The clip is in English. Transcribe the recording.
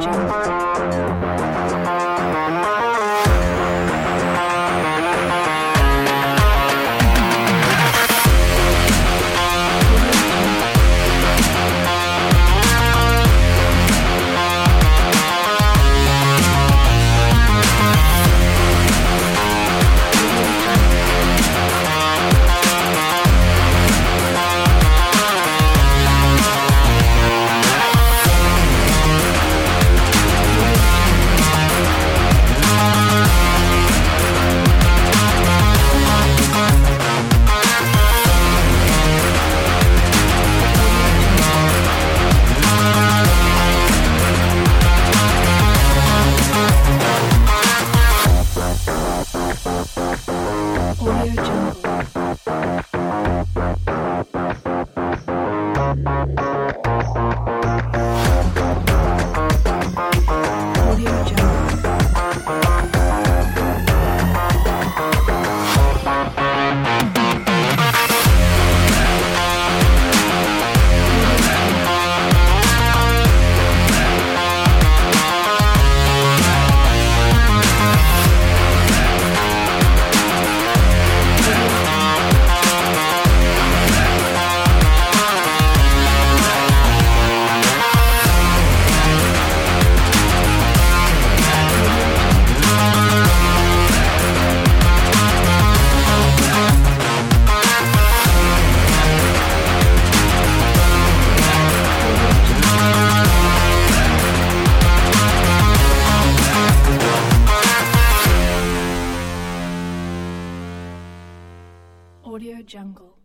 Jungle. Bye. Audio Jungle.